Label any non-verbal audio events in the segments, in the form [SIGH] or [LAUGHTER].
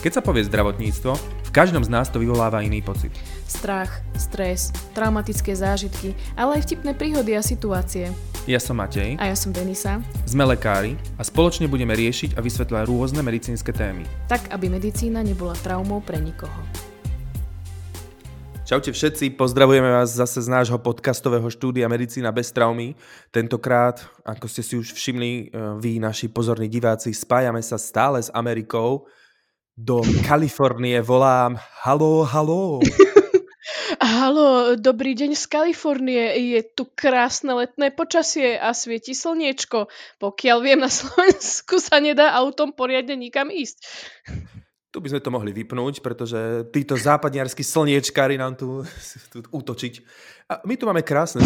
Keď sa povie zdravotníctvo, v každom z nás to vyvoláva iný pocit. Strach, stres, traumatické zážitky, ale aj vtipné príhody a situácie. Ja som Matej. A ja som Denisa. Sme lekári a spoločne budeme riešiť a vysvetľovať rôzne medicínske témy. Tak, aby medicína nebola traumou pre nikoho. Čaute všetci, pozdravujeme vás zase z nášho podcastového štúdia Medicína bez traumy. Tentokrát, ako ste si už všimli, eh, vy, naši pozorní diváci, spájame sa stále s Amerikou do Kalifornie volám halo, halo. [LAUGHS] Halo, dobrý deň z Kalifornie. Je tu krásne letné počasie a svieti slniečko. Pokiaľ viem, na [LAUGHS] Slovensku sa nedá autom poriadne nikam ísť. Tu by sme to mohli vypnúť, pretože títo západniarskí slniečkári nám tu, tu útočiť. A my tu máme krásne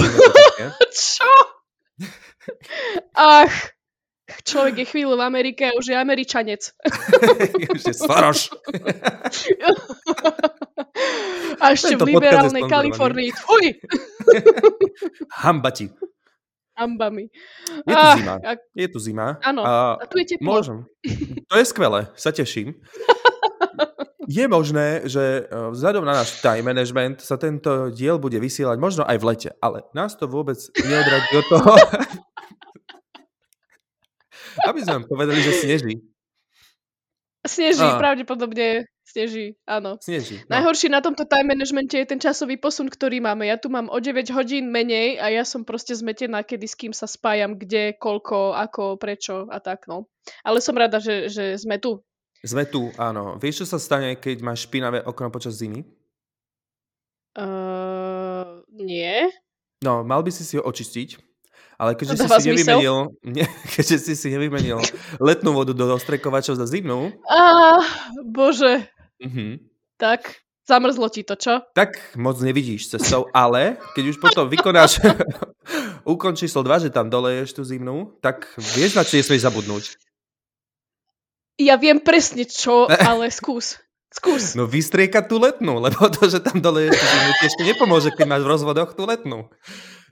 [LAUGHS] Čo? Ach, Človek je chvíľu v Amerike a už je Američanec. [LAUGHS] už je Soros. a ešte v liberálnej Kalifornii. Fuj! [LAUGHS] Hamba ti. Hambami. Je tu ah, zima. A... Je tu zima. Áno, a, a tu je teplo. Môžem. To je skvelé, sa teším. [LAUGHS] Je možné, že e, vzhľadom na náš time management sa tento diel bude vysielať možno aj v lete, ale nás to vôbec neodradí od toho, aby sme vám povedali, že sneží. Sneží, a. pravdepodobne sneží, áno. Sneží. No. Najhorší na tomto time managemente je ten časový posun, ktorý máme. Ja tu mám o 9 hodín menej a ja som proste zmetená, kedy s kým sa spájam, kde, koľko, ako, prečo a tak, no. Ale som rada, že, že sme tu. Sme tu, áno. Vieš, čo sa stane, keď máš špinavé okno počas zimy? Uh, nie. No, mal by si si ho očistiť ale keďže si si, nevymenil, [LAUGHS] ne, keďže si si nevymenil letnú vodu do ostrekovačov za zimnú... Ah, bože. Uh-huh. Tak, zamrzlo ti to, čo? Tak moc nevidíš cestou, ale keď už potom vykonáš [LAUGHS] úkon číslo 2, že tam doleješ tú zimnú, tak vieš, na čo nesmieš zabudnúť. Ja viem presne čo, [LAUGHS] ale skús. Skús. No vystriekať tú letnú, [LAUGHS] lebo to, že tam tú zimnú, ešte nepomôže, keď máš v rozvodoch tú letnú.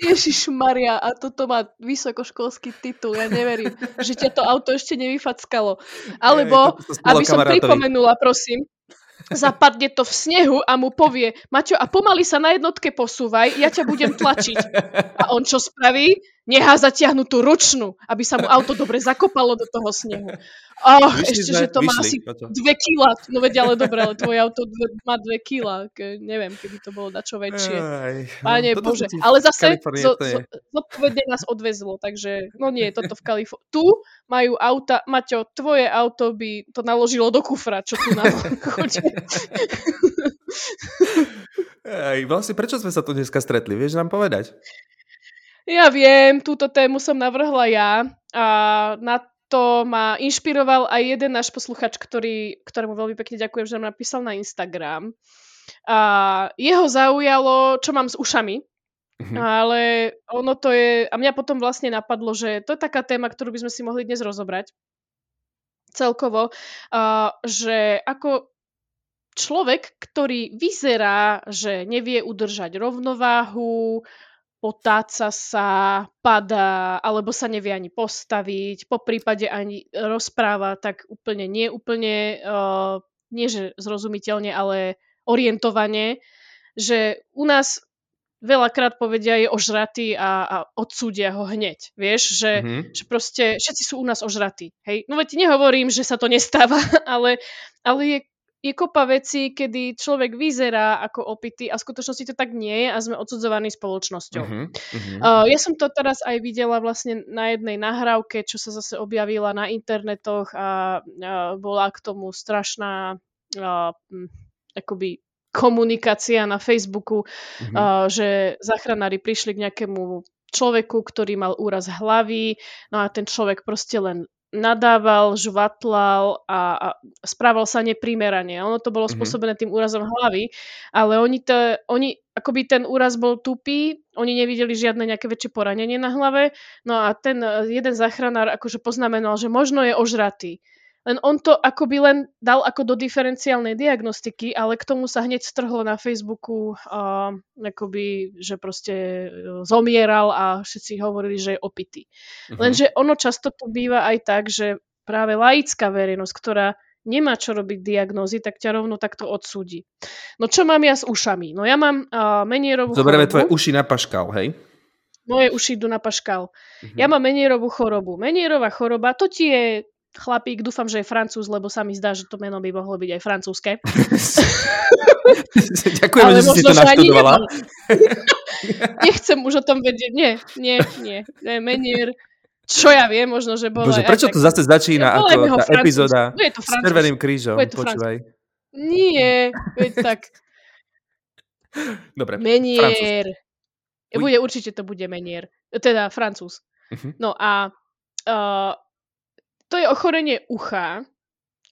Ježiš Maria, a toto má vysokoškolský titul, ja neverím, že ťa to auto ešte nevyfackalo. Alebo, aby som pripomenula, prosím, zapadne to v snehu a mu povie, Maťo, a pomaly sa na jednotke posúvaj, ja ťa budem tlačiť. A on čo spraví? Nechá zatiahnutú ručnú, aby sa mu auto dobre zakopalo do toho snehu. Oh, ešte, sme, že to vyšli, má asi dve kila. No veď, ale dobre, ale tvoje auto dve, má dve kila. Ke, neviem, keby to bolo dačo väčšie. Aj, Páne no, Bože. Ale zase zo, zo, zodpovedne nás odvezlo, takže no nie, toto v Kalifornii. Tu majú auta, Maťo, tvoje auto by to naložilo do kufra, čo tu na [LAUGHS] chodí. Aj, vlastne prečo sme sa tu dneska stretli? Vieš nám povedať? Ja viem, túto tému som navrhla ja a na to ma inšpiroval aj jeden náš posluchač, ktorý, ktorému veľmi pekne ďakujem, že nám napísal na Instagram. A jeho zaujalo, čo mám s ušami, mm-hmm. ale ono to je, a mňa potom vlastne napadlo, že to je taká téma, ktorú by sme si mohli dnes rozobrať celkovo, uh, že ako človek, ktorý vyzerá, že nevie udržať rovnováhu, potáca sa, padá, alebo sa nevie ani postaviť, po prípade ani rozpráva tak úplne nie úplne, uh, nie že zrozumiteľne, ale orientovane, že u nás veľakrát povedia je ožratý a, a odsúdia ho hneď. Vieš, že, mm-hmm. že proste všetci sú u nás ožratí. Hej? No veď nehovorím, že sa to nestáva, [LAUGHS] ale, ale je je kopa vecí, kedy človek vyzerá ako opity a v skutočnosti to tak nie je a sme odsudzovaní spoločnosťou. Uh-huh, uh-huh. Uh, ja som to teraz aj videla vlastne na jednej nahrávke, čo sa zase objavila na internetoch a uh, bola k tomu strašná uh, akoby komunikácia na Facebooku, uh-huh. uh, že záchranári prišli k nejakému človeku, ktorý mal úraz hlavy, no a ten človek proste len nadával, žvatlal a, a správal sa neprimerane. Ono to bolo mm-hmm. spôsobené tým úrazom hlavy, ale oni, to, oni akoby ten úraz bol tupý, oni nevideli žiadne nejaké väčšie poranenie na hlave, no a ten jeden záchranár akože poznamenal, že možno je ožratý. Len on to akoby len dal ako do diferenciálnej diagnostiky, ale k tomu sa hneď strhlo na Facebooku, uh, akoby, že proste e, zomieral a všetci hovorili, že je opitý. Uh-huh. Lenže ono často to býva aj tak, že práve laická verejnosť, ktorá nemá čo robiť diagnózy, tak ťa rovno takto odsúdi. No čo mám ja s ušami? No ja mám uh, menierovú Zoberieme chorobu. tvoje uši na paškal, hej? Moje uši idú na paškal. Uh-huh. Ja mám menierovú chorobu. Menierová choroba, to ti je chlapík, dúfam, že je francúz, lebo sa mi zdá, že to meno by mohlo byť aj francúzske. [LAUGHS] Ďakujem, že si to naštudovala. [LAUGHS] Nechcem už o tom vedieť. Nie, nie, nie. nie menier. Čo ja viem, možno, že bola... Bože, prečo to zase začína ja, ako tá epizóda s červeným krížom? Počúvaj. Nie, veď tak. [LAUGHS] Dobre, Menier. Francúz. Bude, určite to bude menier. Teda francúz. Uh-huh. No a uh, to je ochorenie ucha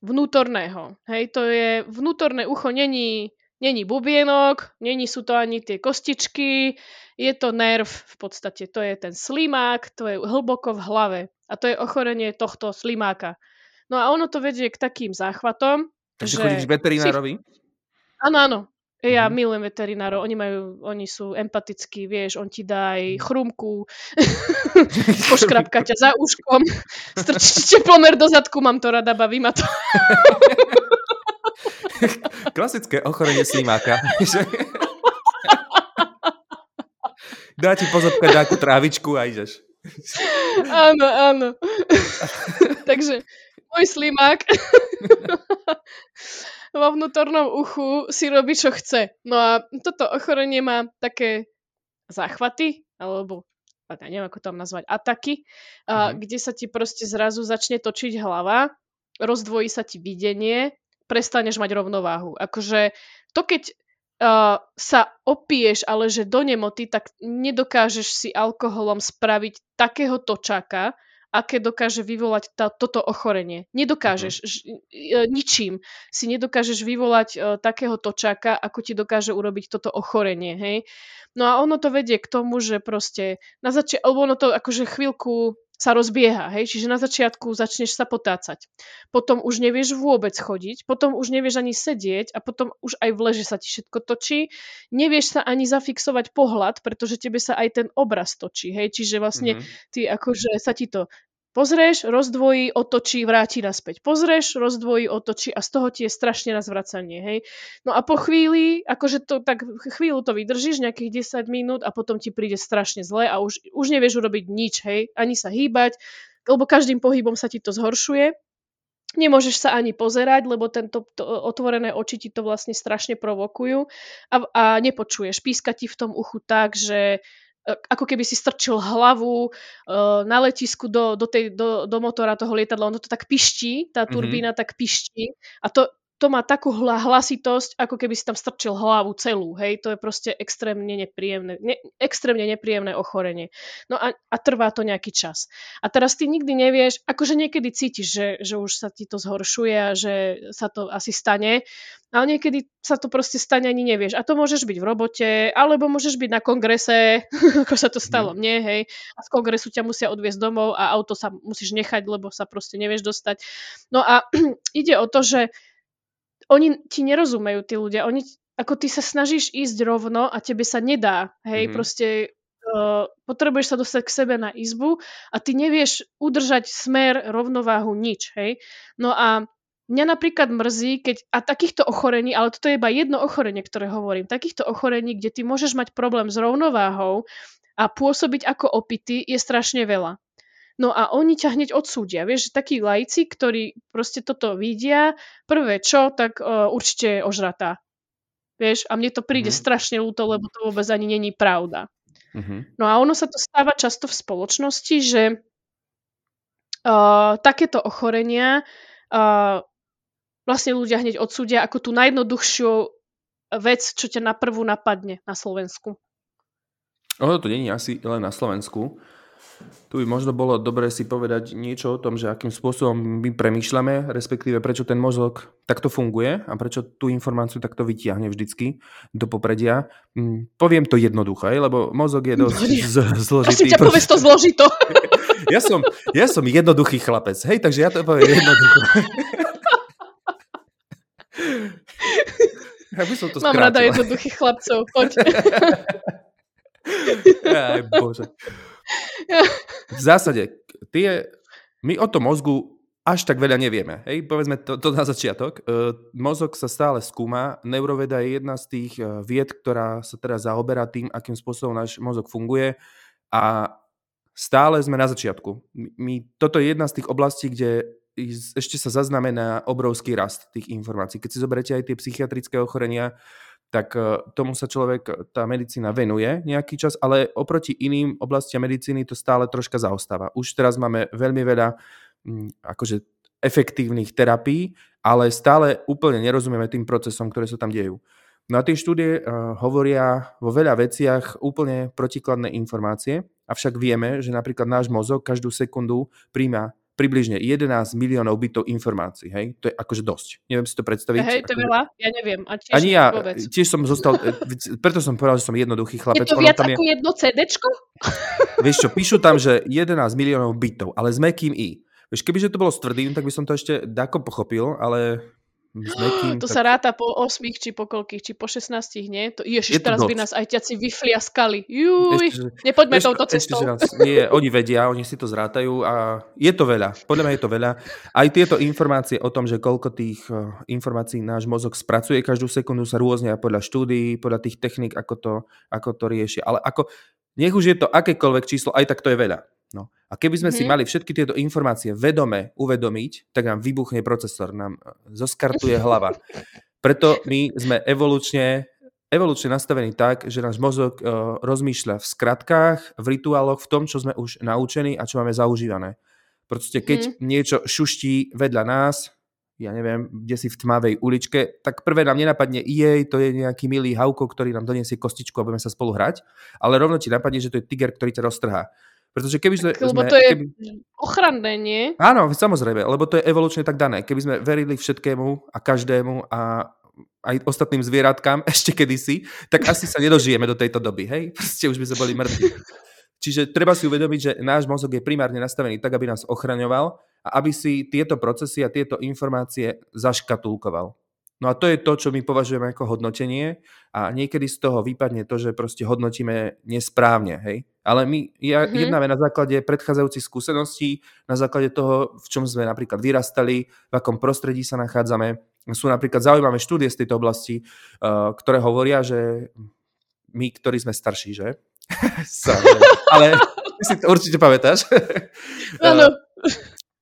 vnútorného. Hej, to je vnútorné ucho, není, není bubienok, není sú to ani tie kostičky, je to nerv v podstate, to je ten slimák, to je hlboko v hlave a to je ochorenie tohto slimáka. No a ono to vedie k takým záchvatom, Takže že... chodíš veterinárovi? Áno, áno. Ja mm-hmm. milujem veterinárov, oni majú, oni sú empatickí, vieš, on ti dá aj mhm. chrumku, [LAUGHS] poškrapka ťa za úškom, [LAUGHS] strčí teplomer do zadku, mám to rada, baví ma to. [LAUGHS] Klasické ochorenie slimáka. dá ti pozobkať nejakú trávičku a ideš. áno, áno. Takže môj slimák vo vnútornom uchu si robí, čo chce. No a toto ochorenie má také záchvaty, alebo ja neviem, ako tam nazvať, ataky, mm-hmm. a, mhm. kde sa ti proste zrazu začne točiť hlava, rozdvojí sa ti videnie, prestaneš mať rovnováhu. Akože to, keď uh, sa opiješ, ale že do nemoty, tak nedokážeš si alkoholom spraviť takého točáka, aké dokáže vyvolať tá, toto ochorenie. Nedokážeš uh-huh. ničím si nedokážeš vyvolať uh, takého točáka, ako ti dokáže urobiť toto ochorenie, hej. No a ono to vedie k tomu, že proste na začiatku, alebo ono to akože chvíľku sa rozbieha, hej, čiže na začiatku začneš sa potácať. Potom už nevieš vôbec chodiť, potom už nevieš ani sedieť a potom už aj v leže sa ti všetko točí. Nevieš sa ani zafixovať pohľad, pretože tebe sa aj ten obraz točí, hej, čiže vlastne mm-hmm. ty akože sa ti to Pozrieš, rozdvojí, otočí, vráti naspäť. Pozrieš, rozdvojí, otočí a z toho ti je strašne razvracanie, hej. No a po chvíli, akože to tak chvíľu to vydržíš, nejakých 10 minút a potom ti príde strašne zle a už, už nevieš urobiť nič, hej. Ani sa hýbať, lebo každým pohybom sa ti to zhoršuje. Nemôžeš sa ani pozerať, lebo tento to, otvorené oči ti to vlastne strašne provokujú a, a nepočuješ. Píska ti v tom uchu tak, že ako keby si strčil hlavu uh, na letisku do, do, tej, do, do motora toho lietadla, ono to tak piští, tá mhm. turbína mm-hmm. tak piští a to, to má takú hlasitosť, ako keby si tam strčil hlavu celú, hej, to je proste extrémne nepríjemné, ne, extrémne nepríjemné ochorenie. No a, a trvá to nejaký čas. A teraz ty nikdy nevieš, akože niekedy cítiš, že, že už sa ti to zhoršuje a že sa to asi stane, ale niekedy sa to proste stane ani nevieš. A to môžeš byť v robote, alebo môžeš byť na kongrese, [LAUGHS] ako sa to stalo mhm. mne, hej, a z kongresu ťa musia odviezť domov a auto sa musíš nechať, lebo sa proste nevieš dostať. No a [CLEARS THROAT] ide o to, že oni ti nerozumejú, tí ľudia. Oni, ako ty sa snažíš ísť rovno a tebe sa nedá. Hej, mm-hmm. proste uh, potrebuješ sa dostať k sebe na izbu a ty nevieš udržať smer, rovnováhu, nič. Hej. No a Mňa napríklad mrzí, keď, a takýchto ochorení, ale toto je iba jedno ochorenie, ktoré hovorím, takýchto ochorení, kde ty môžeš mať problém s rovnováhou a pôsobiť ako opity, je strašne veľa. No a oni ťa hneď odsúdia. Vieš, takí lajci, ktorí proste toto vidia, prvé čo, tak uh, určite je ožratá. Vieš, a mne to príde mm-hmm. strašne ľúto, lebo to vôbec ani není pravda. Mm-hmm. No a ono sa to stáva často v spoločnosti, že uh, takéto ochorenia uh, vlastne ľudia hneď odsúdia ako tú najjednoduchšiu vec, čo ťa na prvú napadne na Slovensku. Ono to není asi len na Slovensku. Tu by možno bolo dobre si povedať niečo o tom, že akým spôsobom my premýšľame, respektíve prečo ten mozog takto funguje a prečo tú informáciu takto vytiahne vždycky do popredia. Mm, poviem to jednoducho, lebo mozog je dosť z- zložitý. Prosím ťa, povedz to zložito. [LAUGHS] ja, som, ja som jednoduchý chlapec, hej, takže ja to poviem jednoducho. [LAUGHS] ja by som to Mám rada jednoduchých chlapcov, poď. [LAUGHS] Aj bože. V zásade, tie, my o tom mozgu až tak veľa nevieme. Hej? Povedzme to, to na začiatok. E, mozog sa stále skúma. Neuroveda je jedna z tých e, vied, ktorá sa teraz zaoberá tým, akým spôsobom náš mozog funguje a stále sme na začiatku. My, toto je jedna z tých oblastí, kde ešte sa zaznamená obrovský rast tých informácií. Keď si zoberiete aj tie psychiatrické ochorenia, tak e, tomu sa človek, tá medicína venuje nejaký čas, ale oproti iným oblastiam medicíny to stále troška zaostáva. Už teraz máme veľmi veľa Mm, akože efektívnych terapií, ale stále úplne nerozumieme tým procesom, ktoré sa tam dejú. No a tie štúdie uh, hovoria vo veľa veciach úplne protikladné informácie, avšak vieme, že napríklad náš mozog každú sekundu príjma približne 11 miliónov bytov informácií, hej? To je akože dosť. Neviem si to predstaviť. Hej, to je veľa? Ja neviem. A tiež Ani ja, vôbec. tiež som zostal, e, preto som povedal, že som jednoduchý chlapec. Je to viac ako je... jedno CDčko? Vieš čo, píšu tam, že [LAUGHS] 11 miliónov bytov, ale s mekým i. Vieš, kebyže to bolo s tvrdým, tak by som to ešte dako pochopil, ale Nekým, [GASPS] to tak... sa ráta po 8 či po koľkých, či po 16, nie? To, ježiš, je to teraz by nás aj ťaci vyfliaskali. Juj, ešte, nepoďme ešte, touto cestou. Ešte raz, nie, oni vedia, oni si to zrátajú a je to veľa. Podľa mňa je to veľa. Aj tieto informácie o tom, že koľko tých uh, informácií náš mozog spracuje každú sekundu sa rôzne podľa štúdií, podľa tých technik, ako to, ako to rieši. Ale ako, nech už je to akékoľvek číslo, aj tak to je veľa. No. A keby sme mm-hmm. si mhm. mali všetky tieto informácie vedome uvedomiť, tak nám vybuchne procesor, nám e, zoskartuje [LAUGHS] hlava. Preto my sme evolučne, evolučne nastavení tak, že náš mozog uh, rozmýšľa v skratkách, v rituáloch, v tom, čo sme už naučení a čo máme zaužívané. Proste keď mm-hmm. niečo šuští vedľa nás, ja neviem, kde si v tmavej uličke, tak prvé nám nenapadne jej, to je nejaký milý hauko, ktorý nám doniesie kostičku a budeme sa spolu hrať, ale rovno ti napadne, že to je tiger, ktorý ťa roztrhá. Pretože keby sme... Lebo to je keby... ochranné, nie? Áno, samozrejme, lebo to je evolučne tak dané. Keby sme verili všetkému a každému a aj ostatným zvieratkám [LAUGHS] ešte kedysi, tak asi sa nedožijeme do tejto doby, hej? [LAUGHS] Proste už by sme boli mŕtvi. Čiže treba si uvedomiť, že náš mozog je primárne nastavený tak, aby nás ochraňoval a aby si tieto procesy a tieto informácie zaškatulkoval. No a to je to, čo my považujeme ako hodnotenie a niekedy z toho vypadne to, že proste hodnotíme nesprávne, hej. Ale my ja, mm-hmm. jednáme na základe predchádzajúcich skúseností, na základe toho, v čom sme napríklad vyrastali, v akom prostredí sa nachádzame. Sú napríklad zaujímavé štúdie z tejto oblasti, uh, ktoré hovoria, že my, ktorí sme starší, že? [LAUGHS] Ale ty si to určite pamätáš. Áno.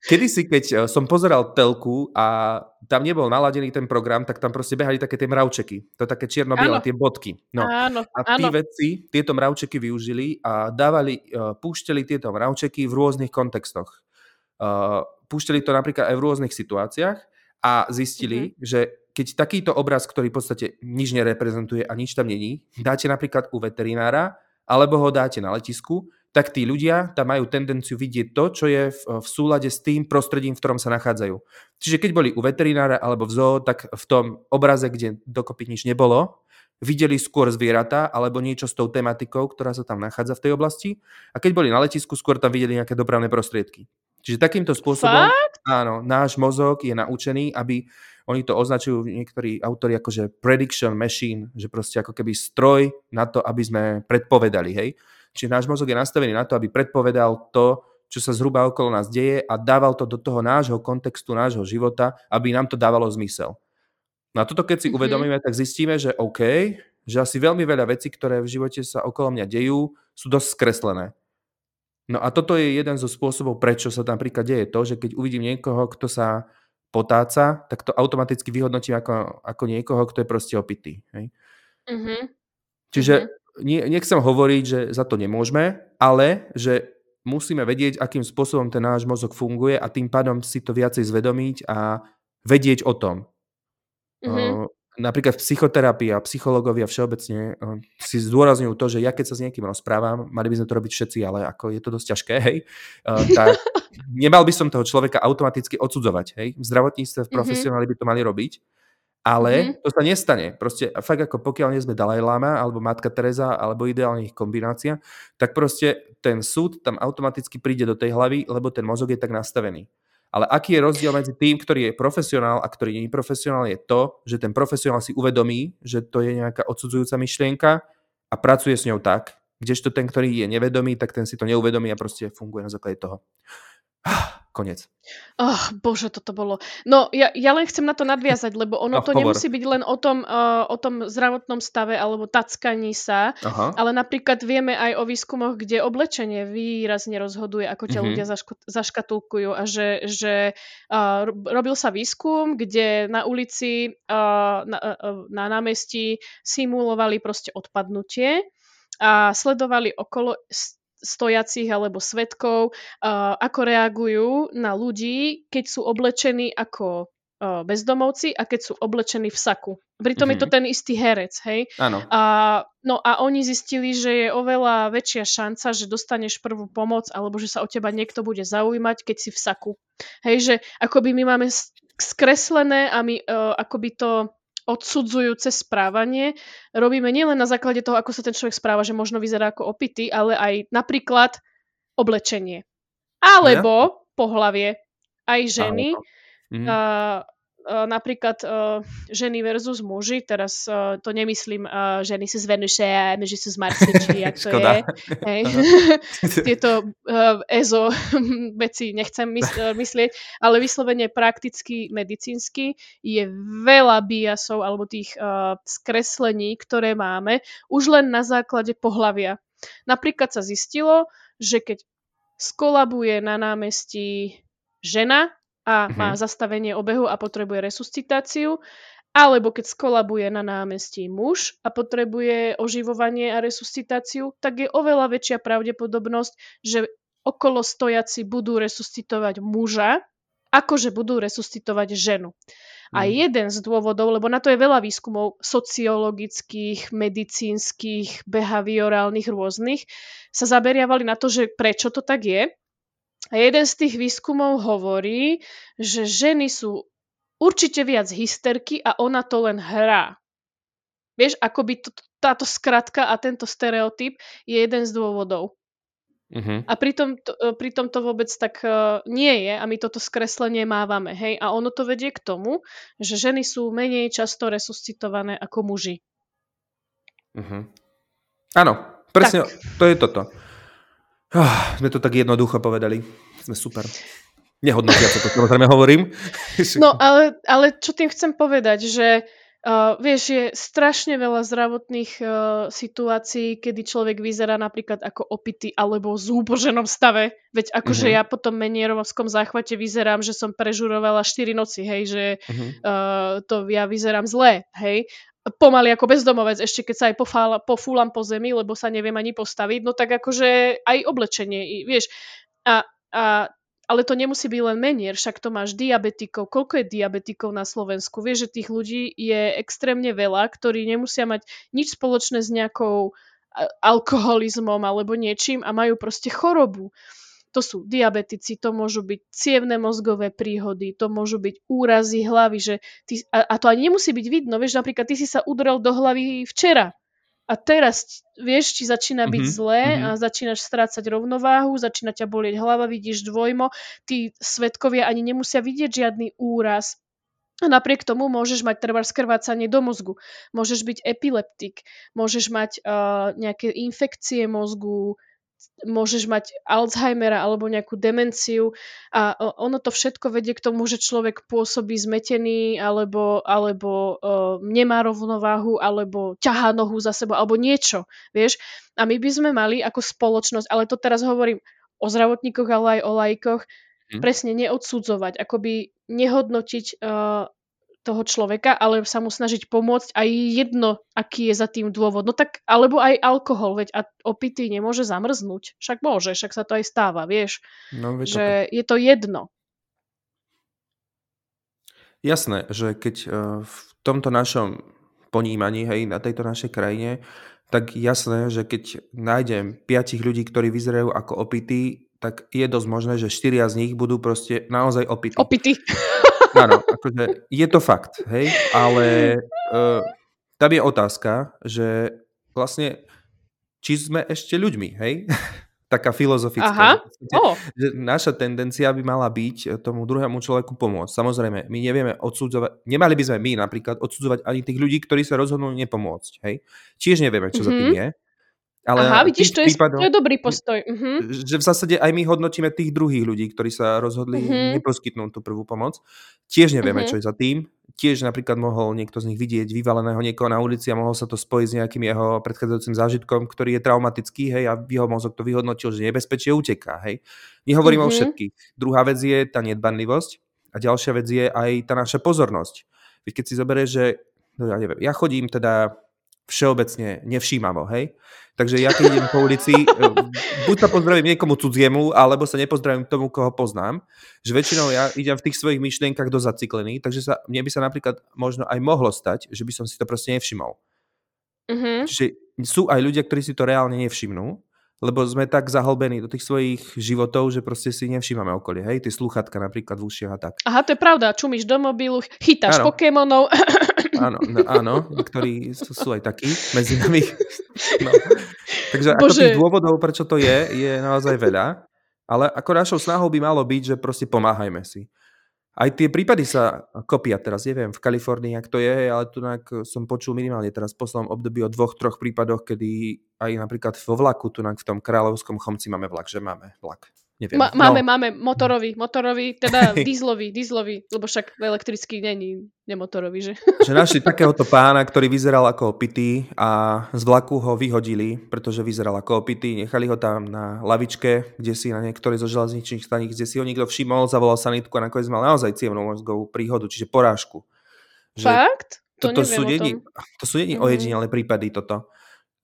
Kedy si, keď eh, som pozeral telku a tam nebol naladený ten program, tak tam proste behali také tie mravčeky. To také čierno-biele, tie bodky. No. Áno, a tí áno. vedci tieto mravčeky využili a dávali, uh, púšteli tieto mravčeky v rôznych kontextoch. Uh, púšteli to napríklad aj v rôznych situáciách a zistili, mm-hmm. že keď takýto obraz, ktorý v podstate nič nereprezentuje a nič tam není, dáte napríklad u veterinára alebo ho dáte na letisku, tak tí ľudia tam majú tendenciu vidieť to, čo je v, v súlade s tým prostredím, v ktorom sa nachádzajú. Čiže keď boli u veterinára alebo v zoo, tak v tom obraze, kde dokopy nič nebolo, videli skôr zvieratá alebo niečo s tou tematikou, ktorá sa tam nachádza v tej oblasti. A keď boli na letisku, skôr tam videli nejaké dopravné prostriedky. Čiže takýmto spôsobom, Fakt? áno, náš mozog je naučený, aby oni to označujú niektorí autori ako že prediction machine, že proste ako keby stroj na to, aby sme predpovedali, hej. Čiže náš mozog je nastavený na to, aby predpovedal to, čo sa zhruba okolo nás deje a dával to do toho nášho kontextu, nášho života, aby nám to dávalo zmysel. No a toto keď si mm-hmm. uvedomíme, tak zistíme, že OK, že asi veľmi veľa vecí, ktoré v živote sa okolo mňa dejú, sú dosť skreslené. No a toto je jeden zo spôsobov, prečo sa tam napríklad deje to, že keď uvidím niekoho, kto sa potáca, tak to automaticky vyhodnotím ako, ako niekoho, kto je proste opitý. Hej? Mm-hmm. Čiže mm-hmm nie, nechcem hovoriť, že za to nemôžeme, ale že musíme vedieť, akým spôsobom ten náš mozog funguje a tým pádom si to viacej zvedomiť a vedieť o tom. Mm-hmm. Napríklad v psychoterapii a psychológovia všeobecne si zdôrazňujú to, že ja keď sa s niekým rozprávam, mali by sme to robiť všetci, ale ako je to dosť ťažké, hej, tak [LAUGHS] nemal by som toho človeka automaticky odsudzovať, hej. V zdravotníctve, v mhm. profesionáli by to mali robiť, ale mm-hmm. to sa nestane. Proste fakt ako pokiaľ nie sme Dalaj Lama alebo Matka Teresa alebo ideálne ich kombinácia, tak proste ten súd tam automaticky príde do tej hlavy, lebo ten mozog je tak nastavený. Ale aký je rozdiel medzi tým, ktorý je profesionál a ktorý nie je profesionál, je to, že ten profesionál si uvedomí, že to je nejaká odsudzujúca myšlienka a pracuje s ňou tak, kdežto ten, ktorý je nevedomý, tak ten si to neuvedomí a proste funguje na základe toho. Konec. Oh, bože, toto bolo. No, ja, ja len chcem na to nadviazať, lebo ono No, to hovor. nemusí byť len o tom, uh, o tom zdravotnom stave alebo tackaní sa, Aha. ale napríklad vieme aj o výskumoch, kde oblečenie výrazne rozhoduje, ako ťa Mhm. ľudia zaško- zaškatulkujú a že, že uh, rob- robil sa výskum, kde na ulici, uh, na, uh, na námestí simulovali proste odpadnutie a sledovali okolo stojacich alebo svetkov, ako reagujú na ľudí, keď sú oblečení ako bezdomovci a keď sú oblečení v saku. Pritom mm-hmm. je to ten istý herec, hej? Áno. A, no a oni zistili, že je oveľa väčšia šanca, že dostaneš prvú pomoc alebo že sa o teba niekto bude zaujímať, keď si v saku. Hej, že akoby my máme skreslené a my uh, akoby to odsudzujúce správanie robíme nielen na základe toho, ako sa ten človek správa, že možno vyzerá ako opity, ale aj napríklad oblečenie. Alebo pohlavie. Aj ženy. Áno. Mhm. Uh, napríklad uh, ženy versus muži, teraz uh, to nemyslím ženy sú z Venuše a muži sú z Marse, či [LAUGHS] jak to je. Hej. [LAUGHS] Tieto EZO [LAUGHS] veci nechcem mys- uh, myslieť, ale vyslovene prakticky, medicínsky je veľa biasov alebo tých skreslení, ktoré máme už len na základe pohlavia. Napríklad sa zistilo, že keď skolabuje na námestí žena a má Mhm. zastavenie obehu a potrebuje resuscitáciu, alebo keď skolabuje na námestí muž a potrebuje oživovanie a resuscitáciu, tak je oveľa väčšia pravdepodobnosť, že okolo stojaci budú resuscitovať muža, ako že budú resuscitovať ženu. A Mm. jeden z dôvodov, lebo na to je veľa výskumov sociologických, medicínskych, behaviorálnych rôznych, sa zaberiavali na to, že prečo to tak je. A jeden z tých výskumov hovorí, že ženy sú určite viac hysterky a ona to len hrá. Vieš, akoby to, táto skratka a tento stereotyp je jeden z dôvodov. Mhm. A pritom to, e, pritom to vôbec tak uh, nie je a my toto skreslenie mávame. Hej? A ono to vedie k tomu, že ženy sú menej často resuscitované ako muži. Mhm. Áno, presne to je toto. Ah, sme to tak jednoducho povedali. Sme super. Nehodnotiace to samozrejme hovorím. No ale, ale čo tým chcem povedať, že Uh, vieš, je strašne veľa zdravotných uh, situácií, kedy človek vyzerá napríklad ako opity alebo v zúboženom stave. Veď akože Mhm. ja po tom menierovskom záchvate vyzerám, že som prežurovala 4 noci, hej, že Mhm. uh, to ja vyzerám zle, hej. Pomaly ako bezdomovec, ešte keď sa aj pofála, pofúlam po zemi, lebo sa neviem ani postaviť, no tak akože aj oblečenie, vieš. A, a ale to nemusí byť len menier, však to máš diabetikov. Koľko je diabetikov na Slovensku? Vieš, že tých ľudí je extrémne veľa, ktorí nemusia mať nič spoločné s nejakou alkoholizmom alebo niečím a majú proste chorobu. To sú diabetici, to môžu byť cievne mozgové príhody, to môžu byť úrazy hlavy, že ty, a, a to ani nemusí byť vidno. Vieš, napríklad ty si sa udrel do hlavy včera a teraz, vieš, ti začína byť Mhm, zlé mhm. a začínaš strácať rovnováhu, začína ťa bolieť hlava, vidíš dvojmo, tí svetkovia ani nemusia vidieť žiadny úraz. A napriek tomu môžeš mať treba skrvácanie do mozgu, môžeš byť epileptik, môžeš mať uh, nejaké infekcie mozgu, môžeš mať Alzheimera alebo nejakú demenciu a ono to všetko vedie k tomu, že človek pôsobí zmetený alebo, alebo uh, nemá rovnováhu alebo ťahá nohu za sebou alebo niečo, vieš. A my by sme mali ako spoločnosť, ale to teraz hovorím o zdravotníkoch, ale aj o lajkoch, Hm. presne neodsudzovať, akoby nehodnotiť uh, toho človeka, ale sa mu snažiť pomôcť a je jedno, aký je za tým dôvod. No tak, alebo aj alkohol, veď a opitý nemôže zamrznúť. Však môže, však sa to aj stáva, vieš. No, veď toto. Že je to jedno. Jasné, že keď eh, v tomto našom ponímaní, hej, na tejto našej krajine, tak jasné, že keď nájdem piatich ľudí, ktorí vyzerajú ako opití, tak je dosť možné, že štyria z nich budú proste naozaj opití. Opitý. [LAUGHS] Áno, akože je to fakt, hej, ale uh, tam je otázka, že vlastne či sme ešte ľuďmi, hej? [LAUGHS] Taká filozofická. Aha. Oh, že naša tendencia by mala byť tomu druhému človeku pomôcť. Samozrejme, my nevieme odsudzovať, nemali by sme my napríklad odsudzovať ani tých ľudí, ktorí sa rozhodnú nepomôcť. Hej? Tiež nevieme, čo za tým Mhm. je. Ale Aha, vidíš, to je, prípadov, to je dobrý postoj. Uh-huh. Že v zásade aj my hodnotíme tých druhých ľudí, ktorí sa rozhodli uh-huh. neposkytnúť tú prvú pomoc. Tiež nevieme, uh-huh. čo je za tým. Tiež napríklad mohol niekto z nich vidieť vyvaleného niekoho na ulici a mohol sa to spojiť s nejakým jeho predchádzajúcim zážitkom, ktorý je traumatický, hej, a jeho mozog to vyhodnotil, že nebezpečie uteká, hej. Nehovorím uh-huh. o všetkých. Druhá vec je tá nedbanlivosť a ďalšia vec je aj tá naša pozornosť. Veď keď si zoberieš, že no ja neviem, ja chodím teda všeobecne nevšímavo, hej? Takže ja keď idem po ulici, e, buď sa pozdravím niekomu cudziemu, alebo sa nepozdravím tomu, koho poznám, že väčšinou ja idem v tých svojich myšlienkach do zaciklený, takže sa, mne by sa napríklad možno aj mohlo stať, že by som si to proste nevšimol. Mm-hmm. Čiže sú aj ľudia, ktorí si to reálne nevšimnú, lebo sme tak zahlbení do tých svojich životov, že proste si nevšímame okolie, hej, tie sluchatka napríklad v ušiach a tak. Aha, to je pravda, čumíš do mobilu, chytáš ano. Pokémonov. [LAUGHS] Áno, no, áno, niektorí sú, sú aj takí medzi nami. [LAUGHS] No. Takže Bože. ako tých dôvodov, prečo to je, je naozaj veľa, ale ako našou snahou by malo byť, že proste pomáhajme si. Aj tie prípady sa kopia teraz, neviem, v Kalifornii, ak to je, ale tu som počul minimálne teraz v poslednom období o dvoch, troch prípadoch, kedy aj napríklad vo vlaku, tu v tom kráľovskom chomci máme vlak, že máme vlak. Neviem. Ma- máme, no. máme motorový, motorový, teda [LAUGHS] dízlový, dízlový, lebo však elektrický není nemotorový, že? [LAUGHS] Že našli takéhoto pána, ktorý vyzeral ako opitý a z vlaku ho vyhodili, pretože vyzeral ako opitý, nechali ho tam na lavičke, kde si na niektorej zo železničných staníc, kde si ho niekto všimol, zavolal sanitku a nakoniec mal naozaj cievnú mozgovú príhodu, čiže porážku. Že Fakt? To, to, sú není, to sú není mm. ojedinelé prípady toto.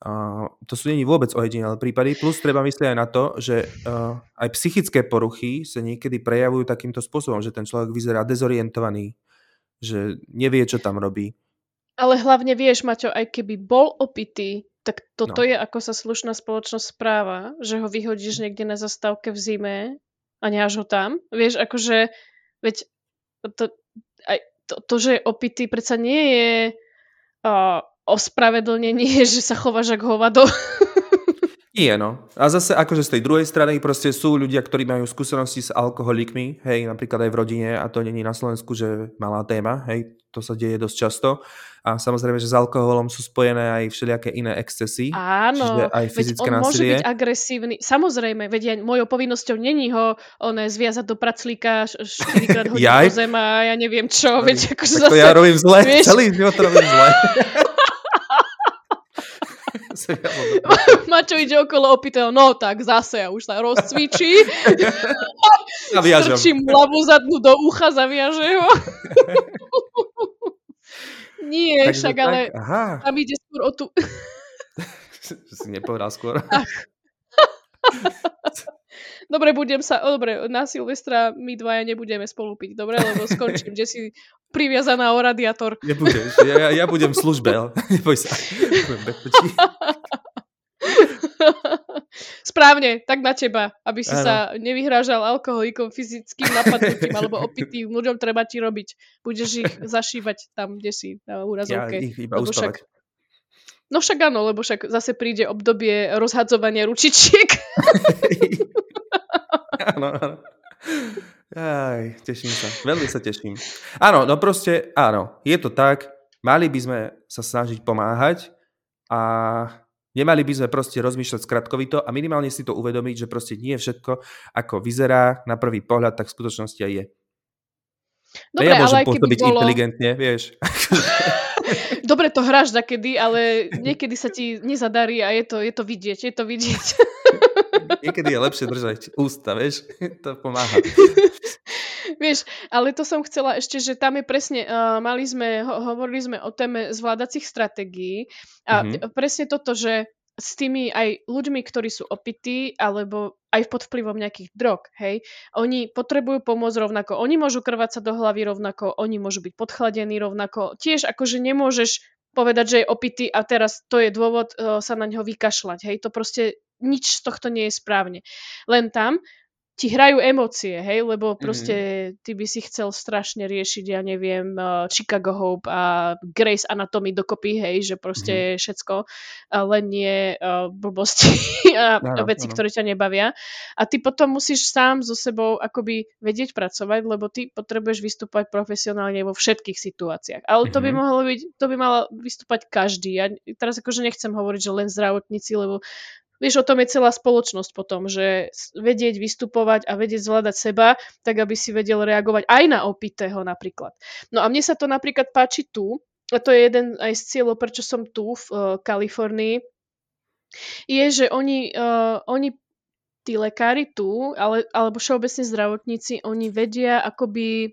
Uh, to sú není vôbec ojedinelé prípady, plus treba myslieť aj na to, že uh, aj psychické poruchy sa niekedy prejavujú takýmto spôsobom, že ten človek vyzerá dezorientovaný, že nevie, čo tam robí. Ale hlavne vieš, Maťo, aj keby bol opitý, tak toto no. je, ako sa slušná spoločnosť správa, že ho vyhodíš niekde na zastávke v zime a neáš ho tam. Vieš, akože, veď to, aj to, to že je opitý, predsa nie je uh, ospravedlnenie, [LAUGHS] že sa chováš ako hovado. [LAUGHS] Nie, no. A zase akože z tej druhej strany proste sú ľudia, ktorí majú skúsenosti s alkoholikmi, hej, napríklad aj v rodine a to není na Slovensku, že malá téma, hej, to sa deje dosť často. A samozrejme, že s alkoholom sú spojené aj všelijaké iné excesy. Áno, aj fyzické veď on násilie. môže byť agresívny. Samozrejme, veď ja, mojou povinnosťou není ho one, zviazať do praclíka, štyrikrát [LAUGHS] hodiť do zema, ja neviem čo. Veď akože zase, to ja robím zle, vieš? celý život robím zle. [LAUGHS] Mačo ide okolo opitého, no tak zase ja už sa rozcvičí. [LAUGHS] Zaviažem. Strčím hlavu zadnú do ucha, zaviaže ho. [LAUGHS] Nie, Takže však tak, ale aha. tam ide skôr o tú... si nepovedal skôr. Dobre, budem sa, o, dobre, na Silvestra my dvaja nebudeme spolu piť, dobre, lebo skončím, kde si priviazaná o radiátor. Nebudeš, ja, ja budem v službe, [LAUGHS] neboj sa. [LAUGHS] Správne, tak na teba, aby si ano. sa nevyhrážal alkoholikom, fyzickým napadnutím alebo opitým ľuďom treba ti robiť. Budeš ich zašívať tam, kde si na úrazovke. Ja ich iba však, No však áno, lebo však zase príde obdobie rozhadzovania ručičiek. [LAUGHS] áno, áno. Aj, teším sa. Veľmi sa teším. Áno, no proste, áno, je to tak. Mali by sme sa snažiť pomáhať a nemali by sme proste rozmýšľať skratkovito a minimálne si to uvedomiť, že proste nie všetko, ako vyzerá na prvý pohľad, tak v skutočnosti aj je. Dobre, ja môžem ale pôsobiť bolo... inteligentne, vieš. [LAUGHS] Dobre to hráš kedy, ale niekedy sa ti nezadarí a je to, je to vidieť, je to vidieť. [LAUGHS] Niekedy je lepšie držať ústa, vieš, [LAUGHS] to pomáha. Vieš, ale to som chcela ešte, že tam je presne, uh, mali sme, ho, hovorili sme o téme zvládacích stratégií a mm-hmm. presne toto, že s tými aj ľuďmi, ktorí sú opití alebo aj pod vplyvom nejakých drog, hej, oni potrebujú pomôcť rovnako, oni môžu krvať sa do hlavy rovnako, oni môžu byť podchladení rovnako, tiež akože nemôžeš povedať, že je opitý a teraz to je dôvod uh, sa na ňo vykašľať, hej, to proste nič z tohto nie je správne. Len tam ti hrajú emócie, hej, lebo mhm. proste mm-hmm. ty by si chcel strašne riešiť, ja neviem, uh, Chicago Hope a Grace Anatomy dokopy, hej, že proste mm-hmm. všetko, ale nie uh, blbosti [LAUGHS] a no, veci, no. ktoré ťa nebavia. A ty potom musíš sám so sebou akoby vedieť pracovať, lebo ty potrebuješ vystúpať profesionálne vo všetkých situáciách. Ale to by mm-hmm. mohlo byť, to by mal vystúpať každý. Ja teraz akože nechcem hovoriť, že len zdravotníci, lebo Vieš, o tom je celá spoločnosť potom, že vedieť vystupovať a vedieť zvládať seba, tak aby si vedel reagovať aj na opitého napríklad. No a mne sa to napríklad páči tu, a to je jeden aj z cieľov, prečo som tu v uh, Kalifornii, je, že oni, uh, oni tí lekári tu, ale, alebo všeobecne zdravotníci, oni vedia akoby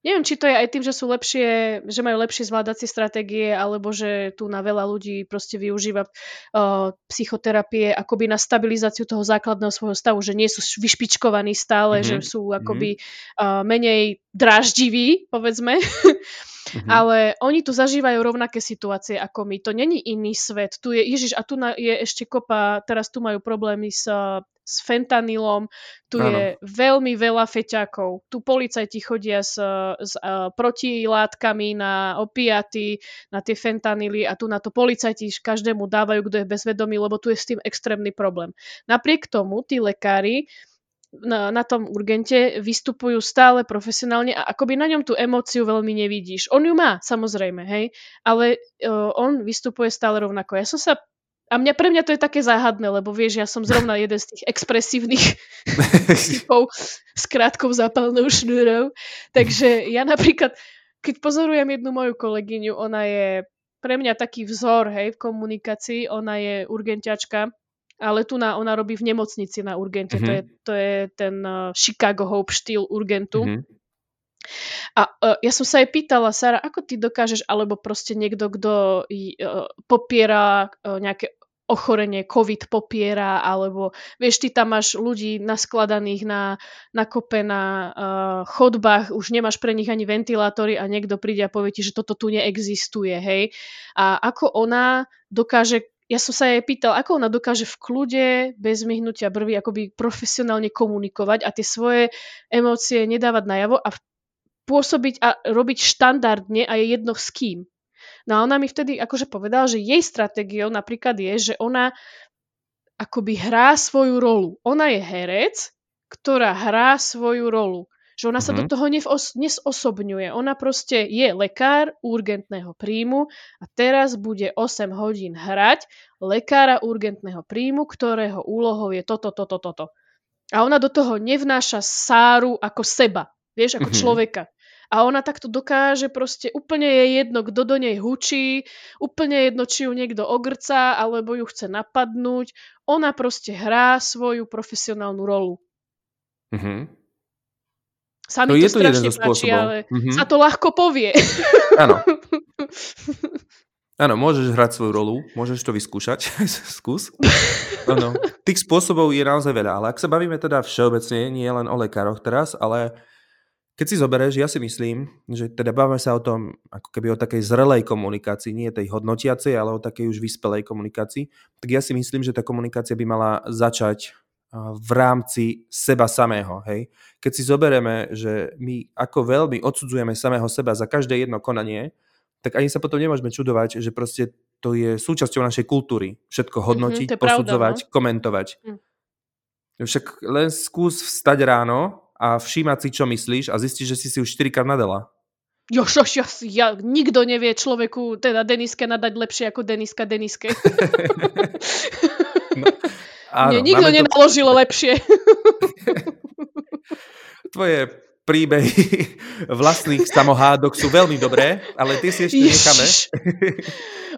Neviem, či to je aj tým, že sú lepšie, že majú lepšie zvládacie stratégie, alebo že tu na veľa ľudí proste využíva uh, psychoterapie akoby na stabilizáciu toho základného svojho stavu, že nie sú vyšpičkovaní stále, mm-hmm. že sú akoby uh, menej dráždiví, povedzme. Mm-hmm. [LAUGHS] Ale oni tu zažívajú rovnaké situácie ako my. To není iný svet. Tu je, Ježiš, a tu na, je ešte kopa, teraz tu majú problémy s s fentanylom, tu ano. je veľmi veľa feťákov. Tu policajti chodia s, s uh, protilátkami na opiaty, na tie fentanyly a tu na to policajti každému dávajú, kto je bezvedomý, lebo tu je s tým extrémny problém. Napriek tomu tí lekári na, na tom urgente vystupujú stále profesionálne a akoby na ňom tú emóciu veľmi nevidíš. On ju má, samozrejme, hej, ale uh, on vystupuje stále rovnako. Ja som sa a mňa, pre mňa to je také záhadné, lebo vieš, ja som zrovna jeden z tých expresívnych [LAUGHS] typov s krátkou zápalnou šnúrou. Takže ja napríklad, keď pozorujem jednu moju kolegyňu, ona je pre mňa taký vzor hej, v komunikácii, ona je urgentiačka, ale tu na, ona robí v nemocnici na urgente. Mm-hmm. To, je, to je ten uh, Chicago Hope štýl urgentu. Mm-hmm. A uh, ja som sa aj pýtala, Sara, ako ty dokážeš, alebo proste niekto, kto uh, popiera uh, nejaké ochorenie COVID popiera, alebo vieš, ty tam máš ľudí naskladaných na, na kope na uh, chodbách, už nemáš pre nich ani ventilátory a niekto príde a povie ti, že toto tu neexistuje, hej. A ako ona dokáže ja som sa jej pýtal, ako ona dokáže v kľude, bez myhnutia brvy, akoby profesionálne komunikovať a tie svoje emócie nedávať najavo a pôsobiť a robiť štandardne a je jedno s kým. No a ona mi vtedy akože povedala, že jej stratégiou napríklad je, že ona akoby hrá svoju rolu. Ona je herec, ktorá hrá svoju rolu. Že ona sa mm-hmm. do mhm. toho nevos- nesosobňuje. Ona proste je lekár urgentného príjmu a teraz bude 8 hodín hrať lekára urgentného príjmu, ktorého úlohou je toto, toto, toto. A ona do toho nevnáša Sáru ako seba, vieš, ako mm-hmm. človeka a ona takto dokáže proste, úplne je jedno, kto do nej hučí, úplne jedno, či ju niekto ogrca, alebo ju chce napadnúť. Ona proste hrá svoju profesionálnu rolu. Mm-hmm. Sa mi to, je to strašne páči, ale mm-hmm. sa to ľahko povie. [LAUGHS] Áno. [LAUGHS] Áno, môžeš hrať svoju rolu, môžeš to vyskúšať, [LAUGHS] skús. Áno. Tých spôsobov je naozaj veľa, ale ak sa bavíme teda všeobecne, nie len o lekároch teraz, ale keď si zoberieš, ja si myslím, že teda bavíme sa o tom, ako keby o takej zrelej komunikácii, nie tej hodnotiacej, ale o takej už vyspelej komunikácii, tak ja si myslím, že tá komunikácia by mala začať v rámci seba samého. Hej? Keď si zoberieme, že my ako veľmi odsudzujeme samého seba za každé jedno konanie, tak ani sa potom nemôžeme čudovať, že proste to je súčasťou našej kultúry. Všetko mhm, hodnotiť, mm-hmm, posudzovať, pravda, no? komentovať. Mm. Však len skús vstať ráno a všímať si, čo myslíš a zistíš, že si si už 4 krát nadala. Jo, jo, jo, ja, nikto nevie človeku, teda Deniske nadať lepšie ako Deniska Deniske. [LAUGHS] [LAUGHS] no, áno, Nie, nikto nenaložil to... lepšie. [LAUGHS] Tvoje príbehy vlastných samohádok sú veľmi dobré, ale ty si ešte necháme.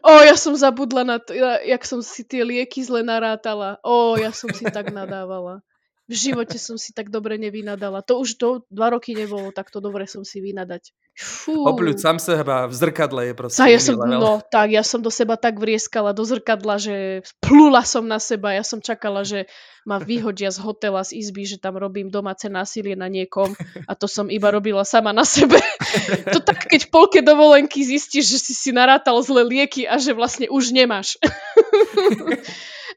o, ja som zabudla na to, jak som si tie lieky zle narátala. O, ja som si tak nadávala. V živote som si tak dobre nevynadala. To už do dva roky nebolo, tak to dobre som si vynadať. Fú. Opľuť sám seba v zrkadle je proste. Tak ja som, no, tak, ja som do seba tak vrieskala do zrkadla, že plula som na seba. Ja som čakala, že ma vyhodia z hotela, z izby, že tam robím domáce násilie na niekom a to som iba robila sama na sebe. to tak, keď polke dovolenky zistíš, že si si narátal zle lieky a že vlastne už nemáš.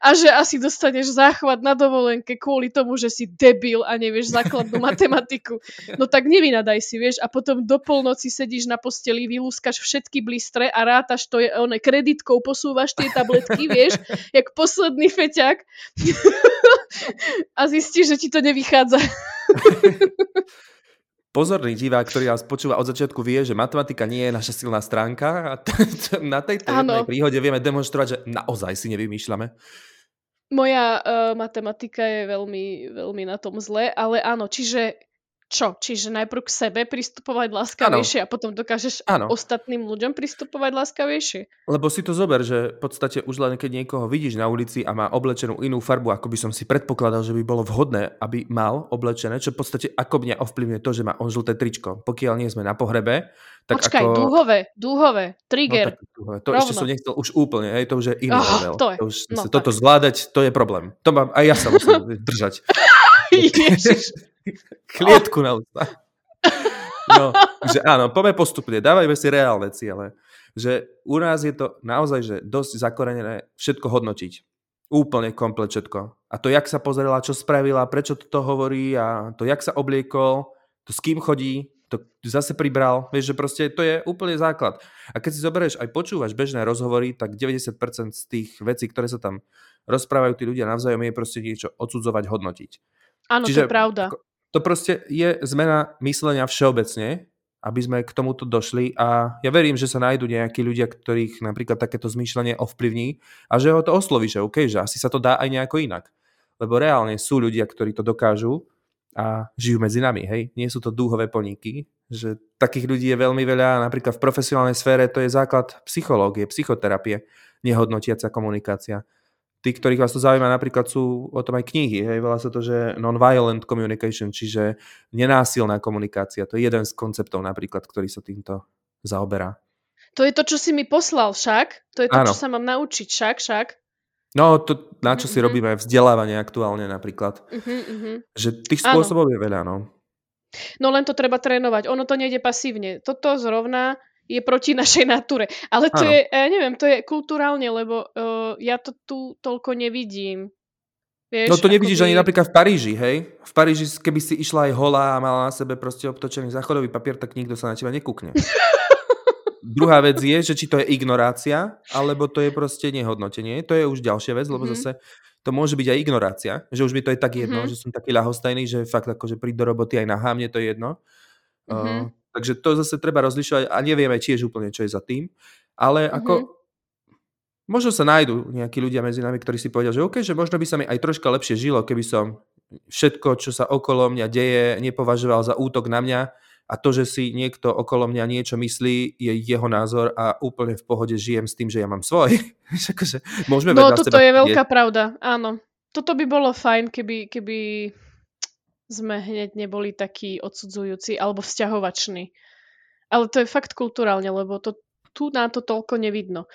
A že asi dostaneš záchvat na dovolenke kvôli tomu, že si debil a nevieš základnú [LAUGHS] matematiku. No tak nevynadaj si, vieš, a potom do polnoci sedíš na posteli, vylúskaš všetky blistre a rátaš to je, one, kreditkou posúvaš tie tabletky, [LAUGHS] vieš, jak posledný feťak [LAUGHS] a zistíš, že ti to nevychádza. Pozorný divák, ktorý nás počúva od začiatku, vie, že matematika nie je naša silná stránka a [LAUGHS] na tejto jednej príhode vieme demonstrovať, že naozaj si nevymýšľame. Moja uh, matematika je veľmi, veľmi na tom zle, ale áno, čiže čo? Čiže najprv k sebe pristupovať láskavejšie ano. a potom dokážeš ano. ostatným ľuďom pristupovať láskavejšie? Lebo si to zober, že v podstate už len keď niekoho vidíš na ulici a má oblečenú inú farbu, ako by som si predpokladal, že by bolo vhodné, aby mal oblečené, čo v podstate ako mňa ovplyvňuje to, že má on žlté tričko. Pokiaľ nie sme na pohrebe, tak Počkaj, ako... dúhové, dúhové, trigger. No, dúhové. To Rovno. ešte som nechcel už úplne, hej, to už je iný oh, level. To, je. to už, no, toto tak. zvládať, to je problém. To mám, aj ja sa musím [LAUGHS] držať. Ježiš. Klietku na ústa. No, že áno, poďme postupne, dávajme si reálne ciele. Že u nás je to naozaj že dosť zakorenené všetko hodnotiť. Úplne komplet všetko. A to, jak sa pozerala, čo spravila, prečo to hovorí a to, jak sa obliekol, to s kým chodí, to zase pribral. Vieš, že proste to je úplne základ. A keď si zoberieš aj počúvaš bežné rozhovory, tak 90% z tých vecí, ktoré sa tam rozprávajú tí ľudia navzájom, je proste niečo odsudzovať, hodnotiť. Áno, Čiže to je pravda. To proste je zmena myslenia všeobecne, aby sme k tomuto došli a ja verím, že sa nájdú nejakí ľudia, ktorých napríklad takéto zmýšľanie ovplyvní a že ho to osloví, že OK, že asi sa to dá aj nejako inak. Lebo reálne sú ľudia, ktorí to dokážu a žijú medzi nami, hej. Nie sú to dúhové poníky, že takých ľudí je veľmi veľa, napríklad v profesionálnej sfére to je základ psychológie, psychoterapie, nehodnotiaca komunikácia tí, ktorých vás to zaujíma, napríklad sú o tom aj knihy. Hej, volá sa to, že non-violent communication, čiže nenásilná komunikácia. To je jeden z konceptov napríklad, ktorý sa týmto zaoberá. To je to, čo si mi poslal však? To je to, ano. čo sa mám naučiť však, však? No, to, na čo mm-hmm. si mhm. robíme vzdelávanie aktuálne napríklad. Mm-hmm. Že tých spôsobov ano. je veľa, no. No len to treba trénovať. Ono to nejde pasívne. Toto zrovna je proti našej nature. Ale to ano. je, ja neviem, to je kulturálne, lebo uh, ja to tu toľko nevidím. Vieš, no to nevidíš by... ani napríklad v Paríži, hej? V Paríži, keby si išla aj holá a mala na sebe proste obtočený záchodový papier, tak nikto sa na teba nekúkne. [LAUGHS] Druhá vec je, že či to je ignorácia, alebo to je proste nehodnotenie. To je už ďalšia vec, lebo mm-hmm. zase to môže byť aj ignorácia, že už mi to je tak jedno, mm-hmm. že som taký ľahostajný, že fakt akože príď do roboty aj na mne to je jedno. Mm-hmm. Uh, Takže to zase treba rozlišovať a nevieme tiež úplne, čo je za tým. Ale mm-hmm. ako možno sa nájdú nejakí ľudia medzi nami, ktorí si povedia, že OK, že možno by sa mi aj troška lepšie žilo, keby som všetko, čo sa okolo mňa deje, nepovažoval za útok na mňa a to, že si niekto okolo mňa niečo myslí, je jeho názor a úplne v pohode žijem s tým, že ja mám svoj. [LAUGHS] akože, môžeme no, toto je veľká pravda, áno. Toto by bolo fajn, keby, keby sme hneď neboli takí odsudzujúci alebo vzťahovační. Ale to je fakt kulturálne, lebo to, tu na to toľko nevidno.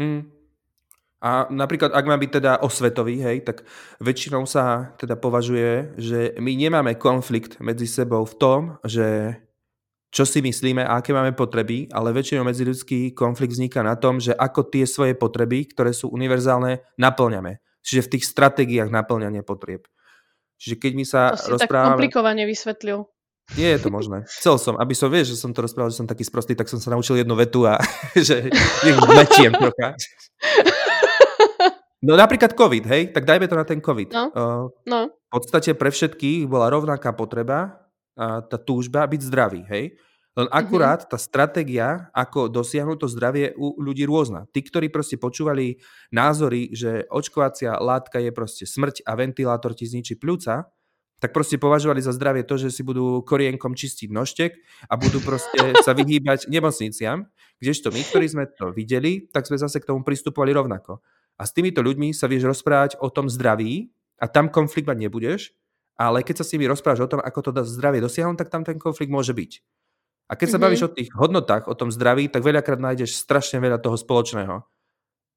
Hmm. A napríklad, ak má byť teda osvetový, hej, tak väčšinou sa teda považuje, že my nemáme konflikt medzi sebou v tom, že čo si myslíme a aké máme potreby, ale väčšinou medziľudský konflikt vzniká na tom, že ako tie svoje potreby, ktoré sú univerzálne, naplňame. Čiže v tých stratégiách naplňania potrieb. Čiže keď mi sa to rozprávame... tak komplikovane vysvetlil. Nie je to možné. Chcel som, aby som, vieš, že som to rozprával, že som taký sprostý, tak som sa naučil jednu vetu a [LAUGHS] že nech mečiem trocha. No napríklad COVID, hej? Tak dajme to na ten COVID. No, uh, no. V podstate pre všetkých bola rovnaká potreba, a tá túžba byť zdravý, hej? Len mhm. akurát tá stratégia, ako dosiahnuť to zdravie u ľudí rôzna. Tí, ktorí proste počúvali názory, že očkovacia látka je proste smrť a ventilátor ti zničí pľúca, tak proste považovali za zdravie to, že si budú korienkom čistiť nožtek a budú proste sa [LAUGHS] vyhýbať nemocniciam, kdežto my, ktorí sme to videli, tak sme zase k tomu pristupovali rovnako. A s týmito ľuďmi sa vieš rozprávať o tom zdraví a tam konflikt mať nebudeš, ale keď sa s nimi rozprávaš o tom, ako to zdravie dosiahnuť, tak tam ten konflikt môže byť. A keď sa mm-hmm. bavíš o tých hodnotách, o tom zdraví, tak veľakrát nájdeš strašne veľa toho spoločného.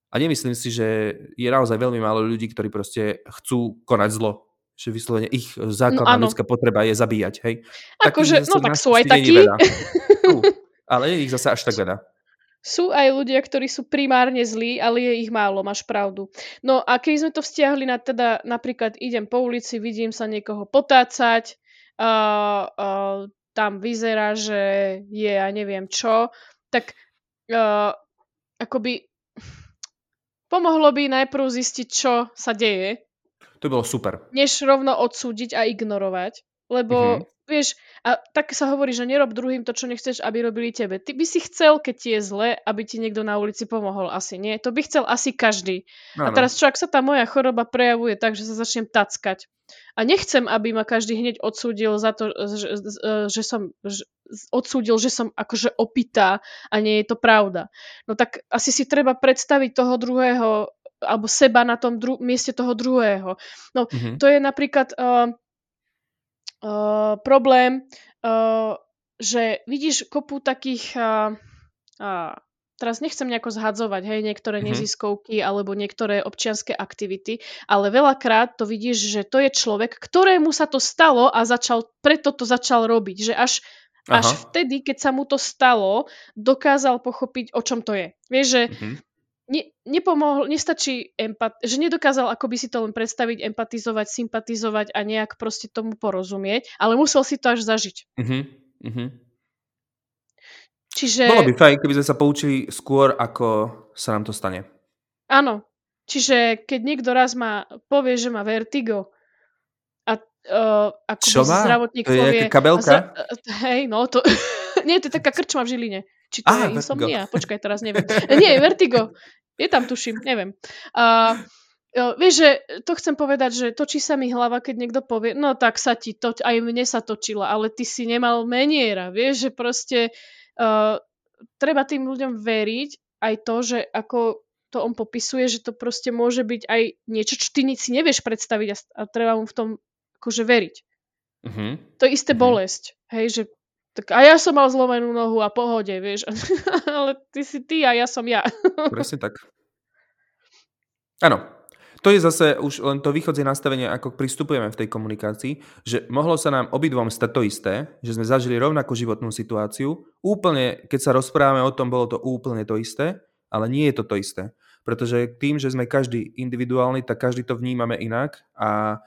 A nemyslím si, že je naozaj veľmi málo ľudí, ktorí proste chcú konať zlo. Že vyslovene ich základná no, ľudská potreba je zabíjať, hej? Akože, no tak sú aj takí. [LAUGHS] ale je ich zase až tak veľa. sú aj ľudia, ktorí sú primárne zlí, ale je ich málo, máš pravdu. No a keď sme to vzťahli na teda, napríklad idem po ulici, vidím sa niekoho potácať, uh, uh, tam vyzerá, že je ja neviem čo, tak uh, akoby pomohlo by najprv zistiť, čo sa deje. To bolo super. Než rovno odsúdiť a ignorovať. Lebo mm-hmm. Vieš, a tak sa hovorí, že nerob druhým to, čo nechceš, aby robili tebe. Ty by si chcel, keď ti je zle, aby ti niekto na ulici pomohol. Asi nie. To by chcel asi každý. No, a teraz čo, ak sa tá moja choroba prejavuje tak, že sa začnem tackať. A nechcem, aby ma každý hneď odsúdil za to, že, že som že, odsúdil, že som akože opitá a nie je to pravda. No tak asi si treba predstaviť toho druhého alebo seba na tom dru- mieste toho druhého. No, mm-hmm. to je napríklad... Uh, uh, problém, uh, že vidíš kopu takých, uh, uh, teraz nechcem nejako zhadzovať, hej, niektoré mm-hmm. neziskovky alebo niektoré občianské aktivity, ale veľakrát to vidíš, že to je človek, ktorému sa to stalo a začal, preto to začal robiť, že až Aha. až vtedy, keď sa mu to stalo, dokázal pochopiť, o čom to je. Vieš, že mm-hmm ne, nepomohol, nestačí empat, že nedokázal ako by si to len predstaviť, empatizovať, sympatizovať a nejak proste tomu porozumieť, ale musel si to až zažiť. Uh-huh, uh-huh. Čiže... Bolo by fajn, keby sme sa poučili skôr, ako sa nám to stane. Áno. Čiže keď niekto raz má, povie, že má vertigo a uh, ako Čo má? zdravotník to je povie... kabelka? Za, hej, no to... [LAUGHS] Nie, to je taká krčma v Žiline. Či to ah, je insomnia? Vertigo. Počkaj, teraz neviem. [LAUGHS] Nie, vertigo. Je tam, tuším, neviem. Jo, vieš, že to chcem povedať, že točí sa mi hlava, keď niekto povie, no tak sa ti to, aj mne sa točila, ale ty si nemal meniera, vieš, že proste uh, treba tým ľuďom veriť aj to, že ako to on popisuje, že to proste môže byť aj niečo, čo ty si nevieš predstaviť a, a treba mu v tom akože veriť. Uh-huh. To je isté uh-huh. bolesť, hej, že tak a ja som mal zlomenú nohu a pohode, vieš. [LAUGHS] Ale ty si ty a ja som ja. Presne tak. Áno. To je zase už len to východzie nastavenie, ako pristupujeme v tej komunikácii, že mohlo sa nám obidvom stať to isté, že sme zažili rovnakú životnú situáciu. Úplne, keď sa rozprávame o tom, bolo to úplne to isté, ale nie je to to isté. Pretože tým, že sme každý individuálny, tak každý to vnímame inak a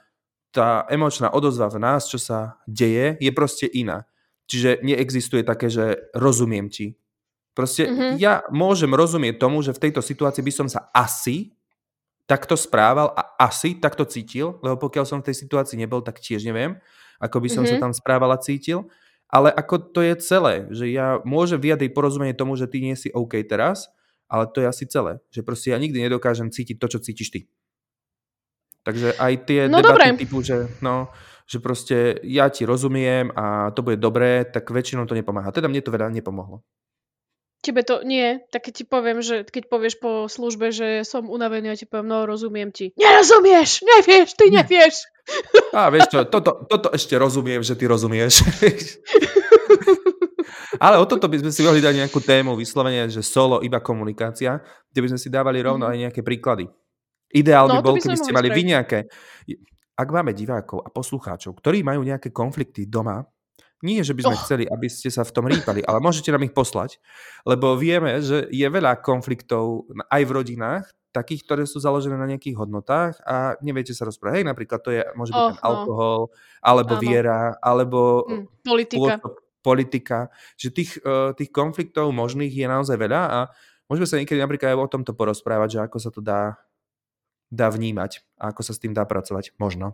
tá emočná odozva v nás, čo sa deje, je proste iná. Čiže neexistuje také, že rozumiem ti. Proste mm-hmm. ja môžem rozumieť tomu, že v tejto situácii by som sa asi takto správal a asi takto cítil, lebo pokiaľ som v tej situácii nebol, tak tiež neviem, ako by som mm-hmm. sa mhm. tam správal a cítil. Ale ako to je celé, že ja môžem vyjadriť porozumenie tomu, že ty nie si OK teraz, ale to je asi celé. Že proste ja nikdy nedokážem cítiť to, čo cítiš ty. Takže aj tie no debaty dobré. typu, že no, že proste ja ti rozumiem a to bude dobré, tak väčšinou to nepomáha. Teda mne to veľa nepomohlo. Tebe to nie, tak keď ti poviem, že keď povieš po službe, že som unavený a ti poviem, no rozumiem ti. Nerozumieš, nevieš, ty nevieš. A vieš čo, toto, toto ešte rozumiem, že ty rozumieš. [LAUGHS] Ale o toto by sme si mohli dať nejakú tému, vyslovene, že solo, iba komunikácia, kde by sme si dávali rovno mm-hmm. aj nejaké príklady. Ideál no, by bol, by keby ste mali vy nejaké ak máme divákov a poslucháčov, ktorí majú nejaké konflikty doma, nie, že by sme oh. chceli, aby ste sa v tom rýpali, ale môžete nám ich poslať, lebo vieme, že je veľa konfliktov aj v rodinách, takých, ktoré sú založené na nejakých hodnotách a neviete sa rozprávať. Hej, napríklad to je, môže byť oh, ten alkohol, alebo Áno. viera, alebo mm, politika. politika. Že tých, uh, tých konfliktov možných je naozaj veľa a môžeme sa niekedy napríklad aj o tomto porozprávať, že ako sa to dá dá vnímať a ako sa s tým dá pracovať. Možno.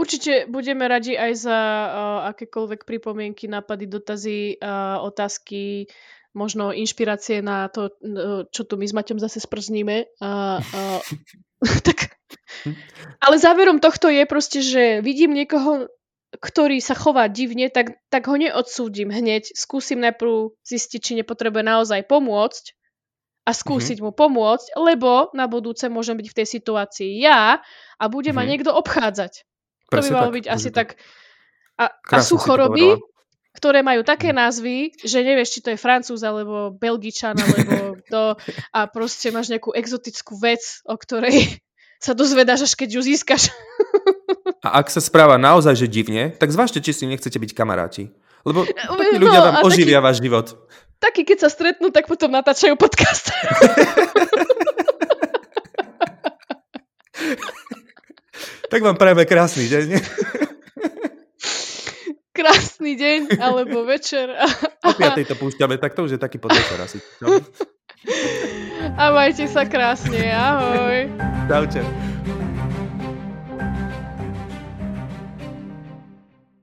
Určite budeme radi aj za uh, akékoľvek pripomienky, nápady, dotazy, uh, otázky, možno inšpirácie na to, uh, čo tu my s Maťom zase sprzníme. Uh, uh, [LAUGHS] tak. Ale záverom tohto je proste, že vidím niekoho, ktorý sa chová divne, tak, tak ho neodsúdim hneď. Skúsim najprv zistiť, či nepotrebuje naozaj pomôcť a skúsiť mm-hmm. mu pomôcť, lebo na budúce môžem byť v tej situácii ja a bude mm-hmm. ma mhm. niekto obchádzať. Presne to by malo tak, byť asi tak. A, a sú choroby, ktoré majú také názvy, že nevieš, či to je francúz alebo belgičan alebo [LAUGHS] to a proste máš nejakú exotickú vec, o ktorej [LAUGHS] sa dozvedáš, až keď ju získaš. A ak sa správa naozaj, že divne, tak zvážte, či si nechcete byť kamaráti. Lebo [LAUGHS] takí no, ľudia vám oživia taký... váš život. takí, keď sa stretnú, tak potom natáčajú podcast. Tak vám prajeme krásny deň. [LAUGHS] krásny deň, alebo večer. [LAUGHS] O 5 to púšťame, tak to už je taký podvečer asi. A majte sa krásne, ahoj. Čaute.